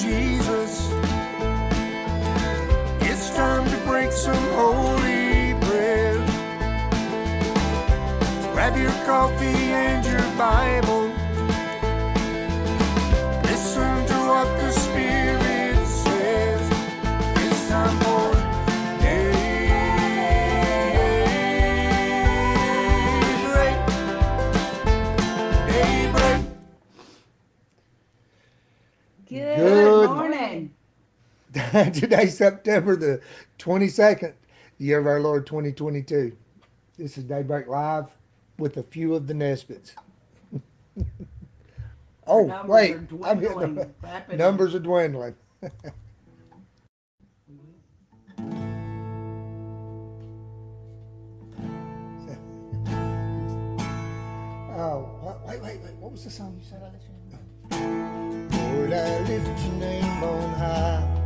Jesus. It's time to break some holy bread. Grab your coffee and your Bible. Today's September the 22nd, year of our Lord 2022. This is Daybreak Live with a few of the Nesbits. oh, Numbers wait. are I'm hitting the, rapidly. numbers are dwindling. oh, wait, wait, wait. What was the song you said? I let you know? Lord, I lift your name on high.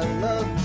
Love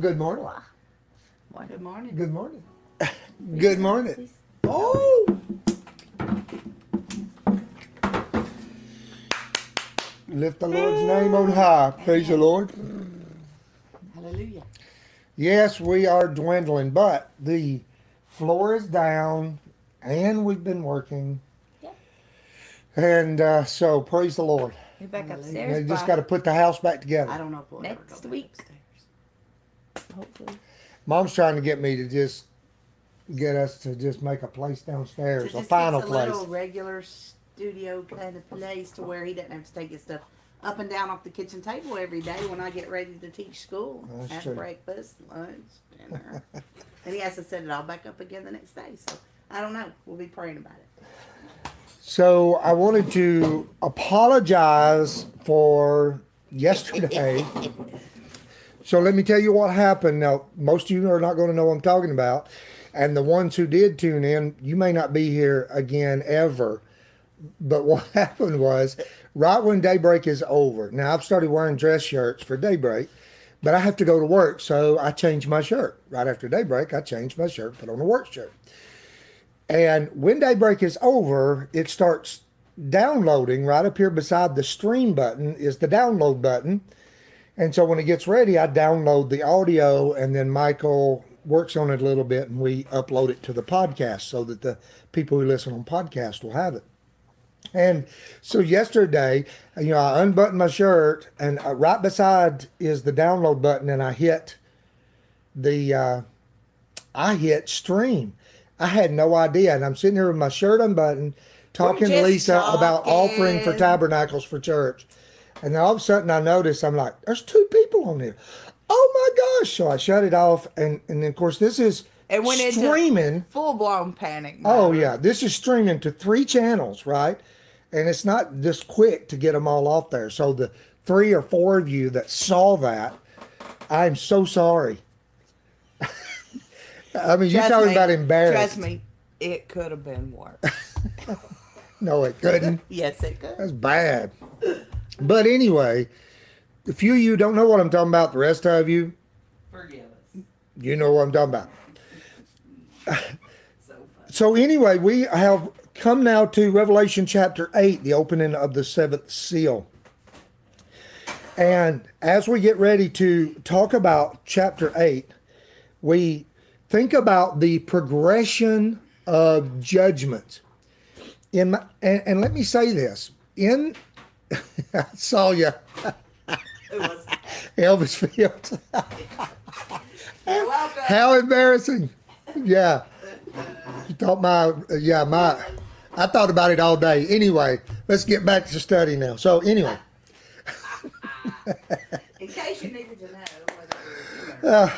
good morning. Good morning. Good morning. Good morning. Oh! Lift the Lord's name on high. Praise the Lord. Hallelujah. Yes, we are dwindling, but the floor is down and we've been working. Yep. And uh, so, praise the Lord. You're back Hallelujah. upstairs. They just by got to put the house back together. I don't know if we'll ever Next go back week. upstairs. Hopefully. Mom's trying to get me to just get us to just make a place downstairs, a just final fix a place. little regular studio kind of place to where he doesn't have to take his stuff up and down off the kitchen table every day when I get ready to teach school. That's have true. breakfast, lunch, dinner. and he has to set it all back up again the next day. So I don't know. We'll be praying about it. So I wanted to apologize for yesterday. so let me tell you what happened. Now, most of you are not going to know what I'm talking about. And the ones who did tune in, you may not be here again ever. But what happened was, right when daybreak is over, now I've started wearing dress shirts for daybreak, but I have to go to work. So I changed my shirt. Right after daybreak, I changed my shirt, put on a work shirt. And when daybreak is over, it starts downloading right up here beside the stream button is the download button. And so when it gets ready, I download the audio and then Michael works on it a little bit and we upload it to the podcast so that the people who listen on podcast will have it. And so yesterday, you know, I unbuttoned my shirt, and uh, right beside is the download button, and I hit the, uh, I hit stream. I had no idea, and I'm sitting here with my shirt unbuttoned, talking to Lisa about offering for tabernacles for church. And then all of a sudden, I notice I'm like, "There's two people on there. Oh my gosh! So I shut it off, and and then, of course this is It went streaming. Full blown panic. Oh yeah, this is streaming to three channels, right? And it's not this quick to get them all off there. So the three or four of you that saw that, I'm so sorry. I mean, you're talking me, about embarrassed. Trust me, it could have been worse. No, it couldn't. yes, it could. That's bad. But anyway, a few of you don't know what I'm talking about. The rest of you, Forgive us. you know what I'm talking about. So. So anyway, we have come now to Revelation chapter 8, the opening of the seventh seal. And as we get ready to talk about chapter 8, we think about the progression of judgment. In my, and, and let me say this. In I saw you, was. Elvis Fields. You're welcome. How embarrassing. Yeah. You thought my, yeah, my, I thought about it all day. Anyway, let's get back to study now. So, anyway, In case you needed to know whether uh,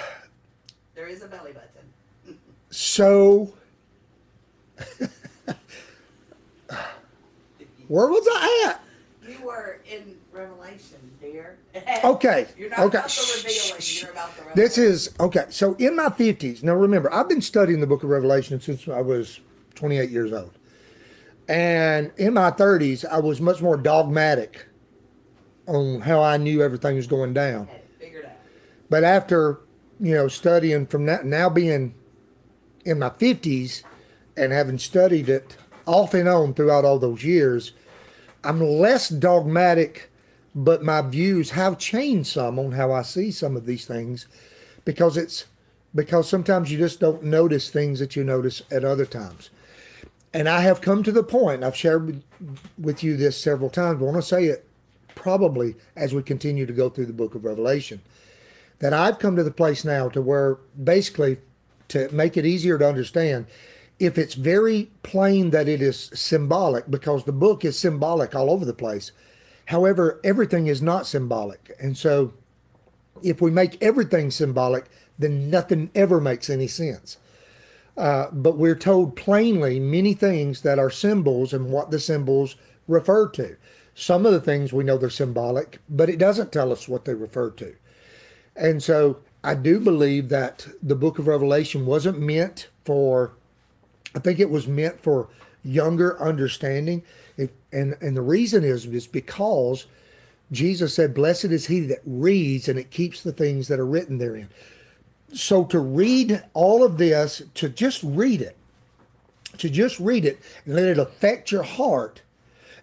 there is a belly button. so, where was I at? Were in Revelation, dear. Okay, You're not okay. about the revealing. You're about the revelation. This is, okay, so in my 50s, now remember, I've been studying the book of Revelation since I was 28 years old. And in my 30s, I was much more dogmatic on how I knew everything was going down. Had it figured out. But after, you know, studying from that, now being in my 50s and having studied it off and on throughout all those years, I'm less dogmatic, but my views have changed some on how I see some of these things because it's because sometimes you just don't notice things that you notice at other times. And I have come to the point, I've shared with, you this several times, but I want to say it probably as we continue to go through the book of Revelation that I've come to the place now to where basically to make it easier to understand if it's very plain that it is symbolic because the book is symbolic all over the place. However, everything is not symbolic. And so if we make everything symbolic, then nothing ever makes any sense. Uh, but we're told plainly many things that are symbols and what the symbols refer to. Some of the things we know they're symbolic, but it doesn't tell us what they refer to. And so I do believe that the book of Revelation wasn't meant for, I think it was meant for younger understanding. And, and the reason is, is because Jesus said, Blessed is he that reads and it keeps the things that are written therein. So to read all of this, to just read it, to just read it and let it affect your heart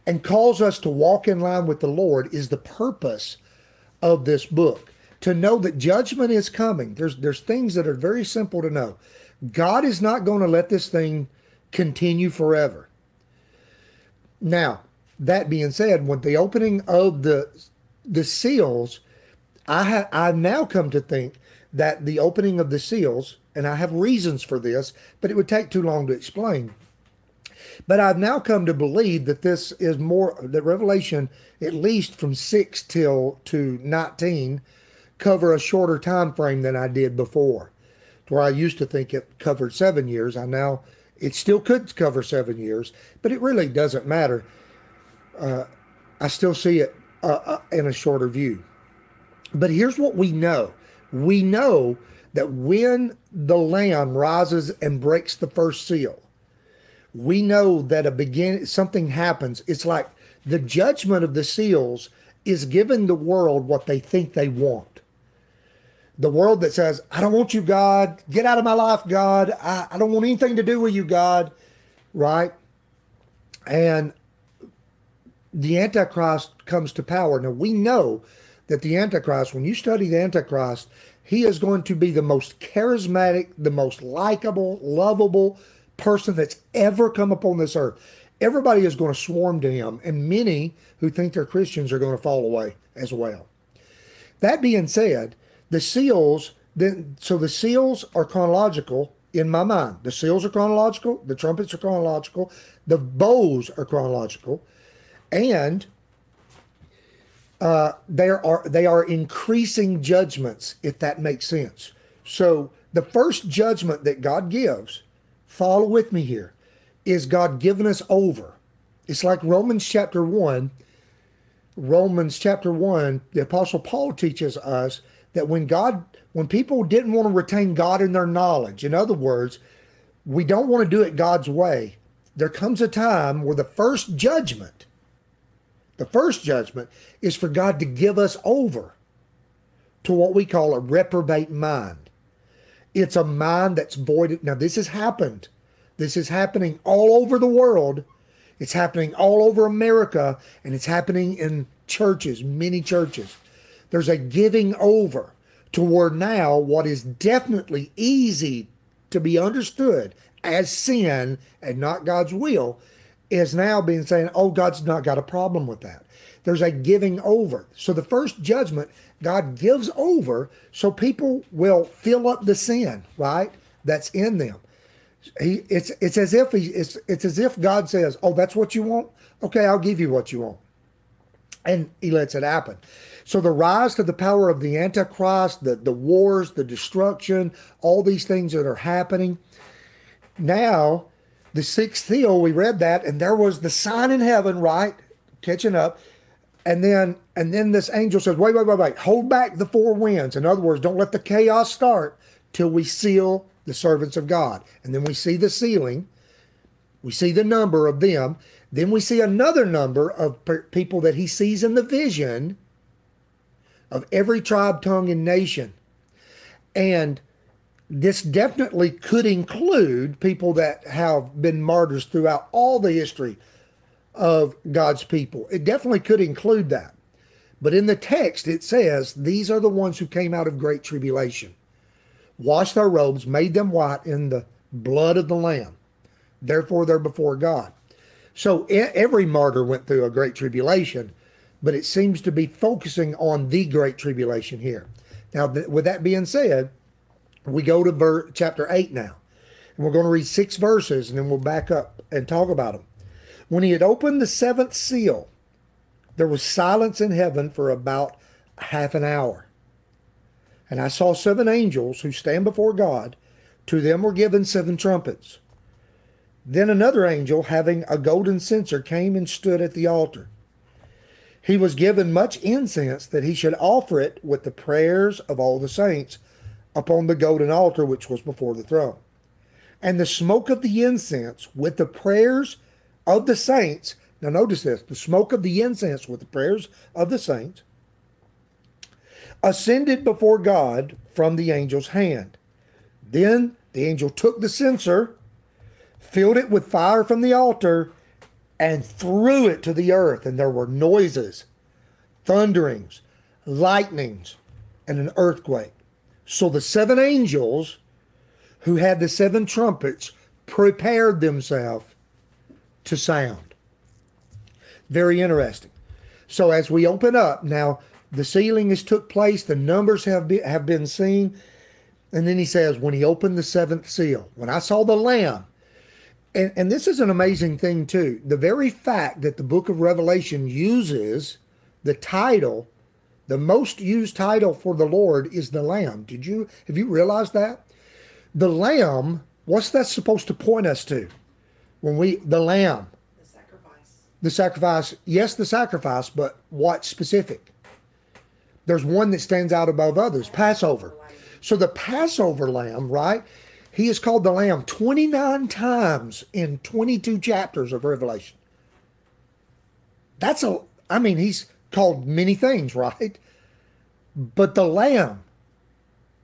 and cause us to walk in line with the Lord is the purpose of this book. To know that judgment is coming. There's there's things that are very simple to know. God is not going to let this thing continue forever. Now, that being said, with the opening of the the seals, I ha- I've now come to think that the opening of the seals, and I have reasons for this, but it would take too long to explain. But I've now come to believe that this is more that Revelation, at least from six till to nineteen, cover a shorter time frame than I did before. Where I used to think it covered seven years. I now it still could cover seven years, but it really doesn't matter. Uh, I still see it uh, uh, in a shorter view. But here's what we know we know that when the Lamb rises and breaks the first seal, we know that a begin something happens. It's like the judgment of the seals is giving the world what they think they want. The world that says, I don't want you, God. Get out of my life, God. I, I don't want anything to do with you, God. Right? And the Antichrist comes to power. Now, we know that the Antichrist, when you study the Antichrist, he is going to be the most charismatic, the most likable, lovable person that's ever come upon this earth. everybody is going to swarm to him, and many who think they're Christians are going to fall away as well. That being said, the seals then so the seals are chronological in my mind. The seals are chronological, the trumpets are chronological, the bowls are chronological, and uh, they are they are increasing judgments, if that makes sense. So the first judgment that God gives, follow with me here, is God giving us over. It's like Romans chapter one. Romans chapter one, the apostle Paul teaches us that when God, when people didn't want to retain God in their knowledge, in other words, we don't want to do it God's way. There comes a time where the first judgment, the first judgment is for God to give us over to what we call a reprobate mind. It's a mind that's voided. Now, this has happened. This is happening all over the world. It's happening all over America, and it's happening in churches, many churches. There's a giving over toward now what is definitely easy to be understood as sin and not God's will is now being saying, oh, God's not got a problem with that. There's a giving over. So the first judgment, God gives over so people will fill up the sin, right? That's in them. He it's it's as if he it's it's as if God says, Oh, that's what you want? Okay, I'll give you what you want. And he lets it happen. So the rise to the power of the Antichrist, the, the wars, the destruction, all these things that are happening. Now, the sixth seal, we read that, and there was the sign in heaven, right? Catching up. And then and then this angel says, wait, wait, wait, wait, hold back the four winds. In other words, don't let the chaos start till we seal the servants of God. And then we see the sealing. We see the number of them. Then we see another number of people that he sees in the vision of every tribe, tongue, and nation. And this definitely could include people that have been martyrs throughout all the history of God's people. It definitely could include that. But in the text, it says, These are the ones who came out of great tribulation, washed their robes, made them white in the blood of the Lamb. Therefore, they're before God. So every martyr went through a great tribulation, but it seems to be focusing on the great tribulation here. Now, th- with that being said, we go to ver- chapter 8 now. And we're going to read six verses and then we'll back up and talk about them. When he had opened the seventh seal, there was silence in heaven for about half an hour. And I saw seven angels who stand before God. To them were given seven trumpets. Then another angel, having a golden censer, came and stood at the altar. He was given much incense that he should offer it with the prayers of all the saints upon the golden altar which was before the throne. And the smoke of the incense with the prayers of the saints. Now, notice this the smoke of the incense with the prayers of the saints ascended before God from the angel's hand. Then the angel took the censer, filled it with fire from the altar, and threw it to the earth, and there were noises, thunderings, lightnings, and an earthquake. So the seven angels who had the seven trumpets prepared themselves to sound. Very interesting. So as we open up now, the sealing has took place, the numbers have been, have been seen, and then he says, when he opened the seventh seal, when I saw the Lamb and, and this is an amazing thing too. The very fact that the book of Revelation uses the title, the most used title for the Lord is the Lamb. Did you have you realized that? The Lamb, what's that supposed to point us to? When we the Lamb. The sacrifice. The sacrifice, yes, the sacrifice, but what specific? There's one that stands out above others, Passover. So the Passover lamb, right? He is called the Lamb 29 times in 22 chapters of Revelation. That's a, I mean, he's called many things, right? But the Lamb,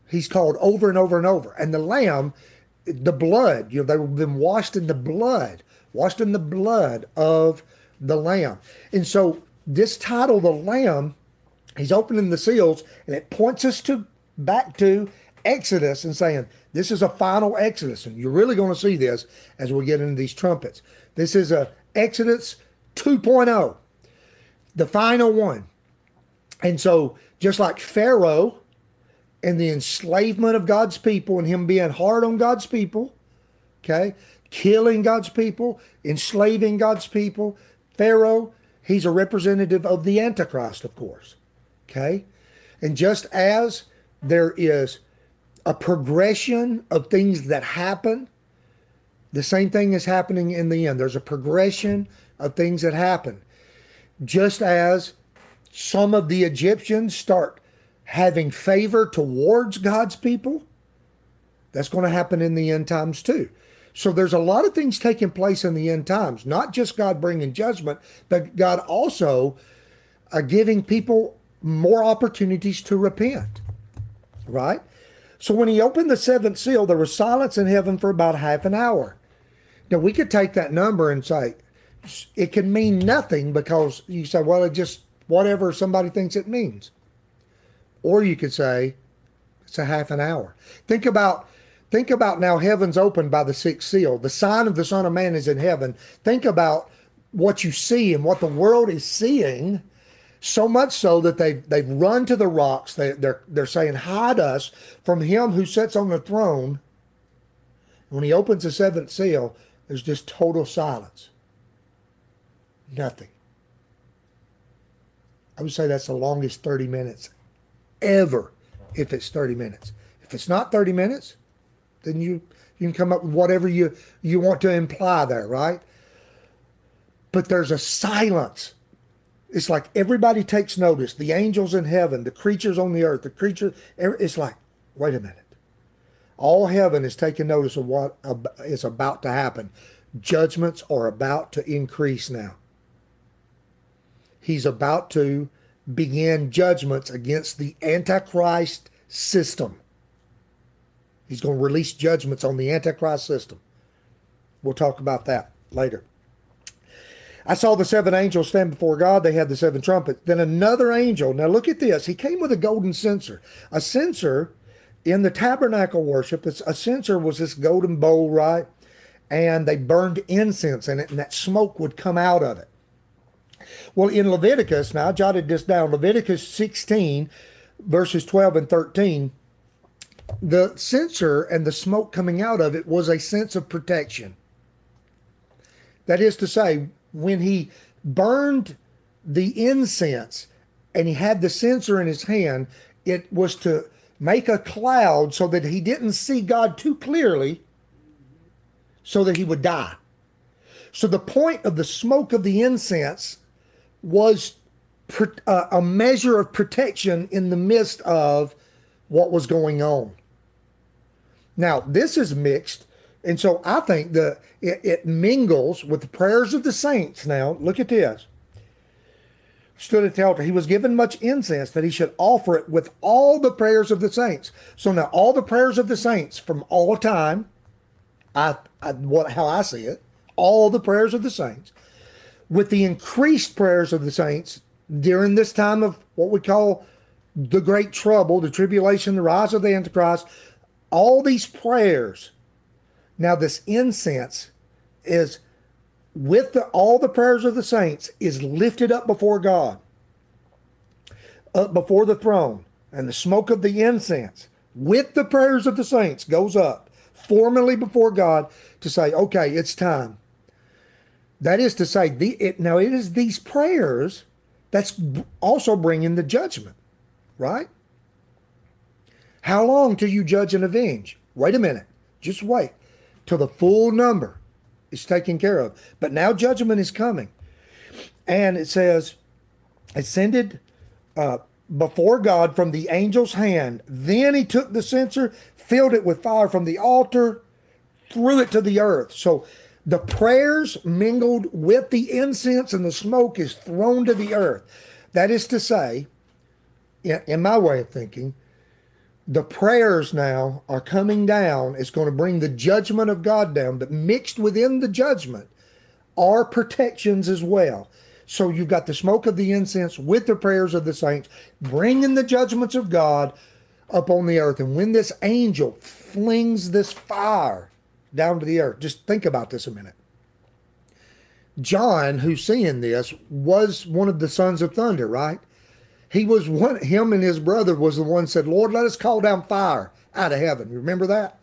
he's called over and over and over. And the Lamb, the blood, you know, they've been washed in the blood, washed in the blood of the Lamb. And so this title, the Lamb, he's opening the seals, and it points us to back to Exodus and saying, this is a final Exodus. And you're really going to see this as we get into these trumpets. This is a Exodus 2.0, the final one. And so, just like Pharaoh and the enslavement of God's people and him being hard on God's people, okay, killing God's people, enslaving God's people, Pharaoh, he's a representative of the Antichrist, of course, okay? And just as there is a progression of things that happen, the same thing is happening in the end. There's a progression of things that happen. Just as some of the Egyptians start having favor towards God's people, that's going to happen in the end times too. So there's a lot of things taking place in the end times, not just God bringing judgment, but God also uh, giving people more opportunities to repent, right? So when he opened the seventh seal, there was silence in heaven for about half an hour. Now we could take that number and say it can mean nothing because you say, well, it just whatever somebody thinks it means. Or you could say it's a half an hour. Think about think about now heaven's opened by the sixth seal. The sign of the Son of Man is in heaven. Think about what you see and what the world is seeing so much so that they they've run to the rocks. They, they're they're saying, "Hide us from Him who sits on the throne." When He opens the seventh seal, there's just total silence. Nothing. I would say that's the longest thirty minutes ever. If it's thirty minutes, if it's not thirty minutes, then you you can come up with whatever you you want to imply there, right? But there's a silence it's like everybody takes notice. The angels in heaven, the creatures on the earth, the creature. It's like, wait a minute. All heaven is taking notice of what is about to happen. Judgments are about to increase now. He's about to begin judgments against the Antichrist system. He's going to release judgments on the Antichrist system. We'll talk about that later. I saw the seven angels stand before God. They had the seven trumpets. Then another angel. Now look at this. He came with a golden censer. A censer in the tabernacle worship, a censer was this golden bowl, right? And they burned incense in it, and that smoke would come out of it. Well, in Leviticus, now I jotted this down Leviticus 16, verses 12 and 13, the censer and the smoke coming out of it was a sense of protection. That is to say, when he burned the incense and he had the censer in his hand, it was to make a cloud so that he didn't see God too clearly so that he would die. So the point of the smoke of the incense was uh, a measure of protection in the midst of what was going on. Now, this is mixed and so I think that it, it, mingles with the prayers of the saints. Now, look at this. Stood at the altar. He was given much incense that he should offer it with all the prayers of the saints. So now, all the prayers of the saints from all time, I, I what how I see it, all the prayers of the saints, with the increased prayers of the saints during this time of what we call the great trouble, the tribulation, the rise of the Antichrist, all these prayers now, this incense is with the, all the prayers of the saints is lifted up before God, up before the throne, and the smoke of the incense with the prayers of the saints goes up formally before God to say, okay, it's time. That is to say, the, it, now it is these prayers that's also bringing the judgment, right? How long till you judge and avenge? Wait a minute. Just wait till the full number is taken care of. But now judgment is coming. And it says, ascended uh, before God from the angel's hand. Then he took the censer, filled it with fire from the altar, threw it to the earth. So the prayers mingled with the incense and the smoke is thrown to the earth. That is to say, in, in my way of thinking, the prayers now are coming down. It's going to bring the judgment of God down, but mixed within the judgment are protections as well. So you've got the smoke of the incense with the prayers of the saints, bringing the judgments of God up on the earth. And when this angel flings this fire down to the earth, just think about this a minute. John, who's seeing this, was one of the sons of thunder, right? He was one. Him and his brother was the one said, "Lord, let us call down fire out of heaven." Remember that?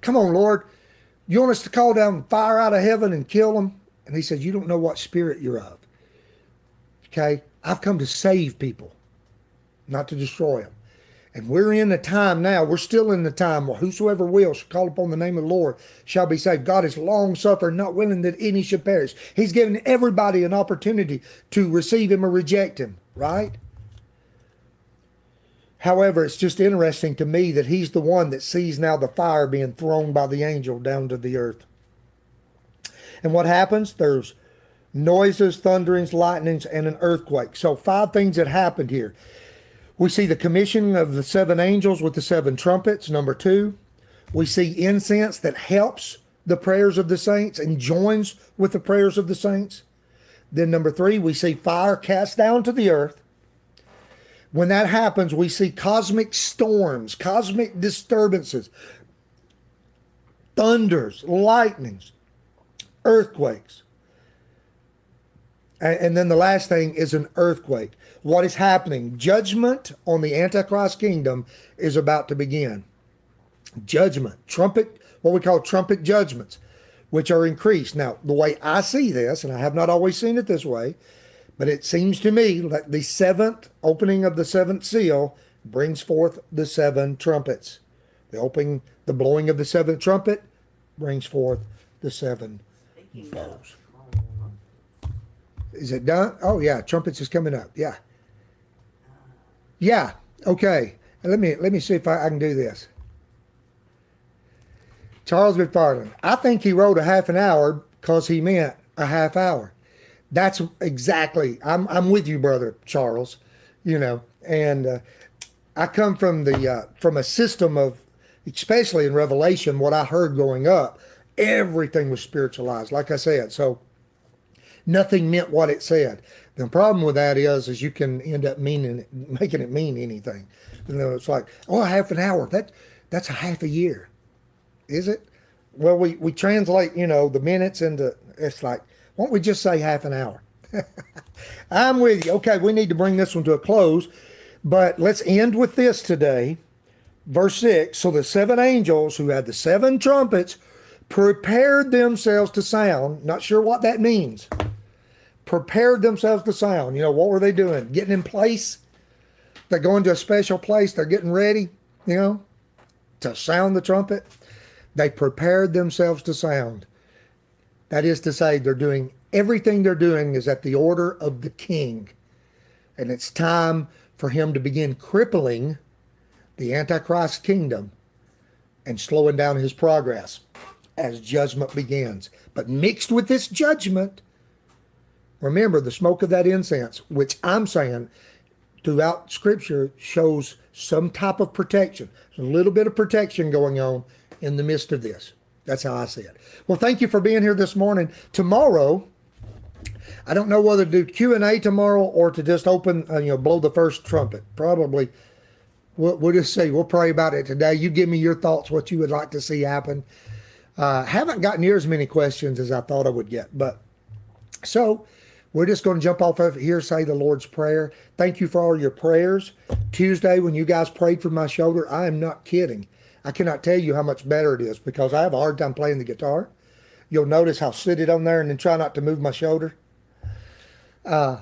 Come on, Lord. You want us to call down fire out of heaven and kill them? And he said, You don't know what spirit you're of. Okay? I've come to save people, not to destroy them. And we're in the time now, we're still in the time where whosoever will shall call upon the name of the Lord shall be saved. God is long suffering, not willing that any should perish. He's given everybody an opportunity to receive him or reject him, right? However, it's just interesting to me that he's the one that sees now the fire being thrown by the angel down to the earth. And what happens? There's noises, thunderings, lightnings, and an earthquake. So, five things that happened here. We see the commissioning of the seven angels with the seven trumpets. Number two, we see incense that helps the prayers of the saints and joins with the prayers of the saints. Then, number three, we see fire cast down to the earth. When that happens, we see cosmic storms, cosmic disturbances, thunders, lightnings, earthquakes. And, and then the last thing is an earthquake. What is happening? Judgment on the Antichrist kingdom is about to begin. Judgment, trumpet, what we call trumpet judgments, which are increased. Now, the way I see this, and I have not always seen it this way, but it seems to me that the seventh opening of the seventh seal brings forth the seven trumpets. The opening, the blowing of the seventh trumpet brings forth the seven bowls. Is it done? Oh yeah, trumpets is coming up. Yeah. Yeah. Okay. Let me let me see if I, I can do this. Charles McFarland. I think he wrote a half an hour because he meant a half hour. That's exactly. I'm I'm with you, brother Charles. You know, and uh, I come from the uh, from a system of, especially in Revelation, what I heard growing up, everything was spiritualized. Like I said, so nothing meant what it said. The problem with that is, is you can end up meaning making it mean anything. You know, it's like, oh, half an hour. That that's a half a year, is it? Well, we we translate, you know, the minutes into. It's like, why don't we just say half an hour? I'm with you. Okay, we need to bring this one to a close, but let's end with this today. Verse 6 So the seven angels who had the seven trumpets prepared themselves to sound. Not sure what that means. Prepared themselves to sound. You know, what were they doing? Getting in place? They're going to a special place. They're getting ready, you know, to sound the trumpet. They prepared themselves to sound. That is to say, they're doing everything they're doing is at the order of the king. And it's time for him to begin crippling the Antichrist kingdom and slowing down his progress as judgment begins. But mixed with this judgment, remember the smoke of that incense, which I'm saying throughout scripture shows some type of protection. A little bit of protection going on in the midst of this. That's how I see it. Well, thank you for being here this morning. Tomorrow, I don't know whether to do Q and A tomorrow or to just open, uh, you know, blow the first trumpet. Probably, we'll, we'll just see. We'll pray about it today. You give me your thoughts, what you would like to see happen. Uh, haven't got near as many questions as I thought I would get, but so we're just going to jump off of here, say the Lord's Prayer. Thank you for all your prayers. Tuesday, when you guys prayed for my shoulder, I am not kidding. I cannot tell you how much better it is because I have a hard time playing the guitar. You'll notice how sit it on there and then try not to move my shoulder. Uh,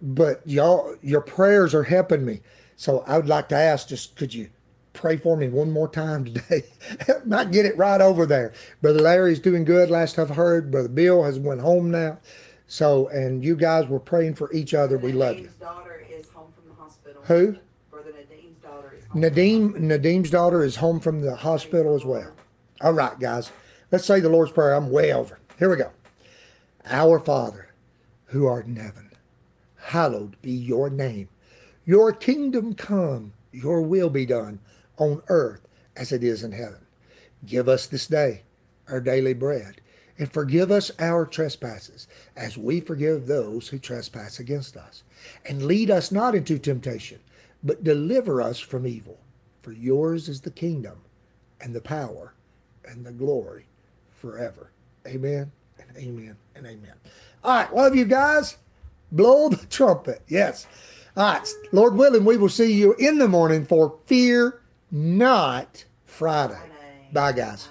but y'all, your prayers are helping me. So I would like to ask, just could you pray for me one more time today? Might get it right over there. Brother Larry's doing good. Last I've heard, Brother Bill has went home now. So, and you guys were praying for each other. We love you. Nadine's daughter is home from the hospital. Who? Brother Nadine's daughter is home. Nadim, Nadim's daughter is home from the hospital as well. All right, guys. Let's say the Lord's Prayer. I'm way over. Here we go. Our Father, who art in heaven, hallowed be your name. Your kingdom come, your will be done on earth as it is in heaven. Give us this day our daily bread, and forgive us our trespasses, as we forgive those who trespass against us. And lead us not into temptation, but deliver us from evil. For yours is the kingdom, and the power, and the glory forever. Amen. and amen and amen. All right, love you guys. Blow the trumpet. Yes. All right, Lord willing, we will see you in the morning for Fear Not Friday. Friday. Bye, guys.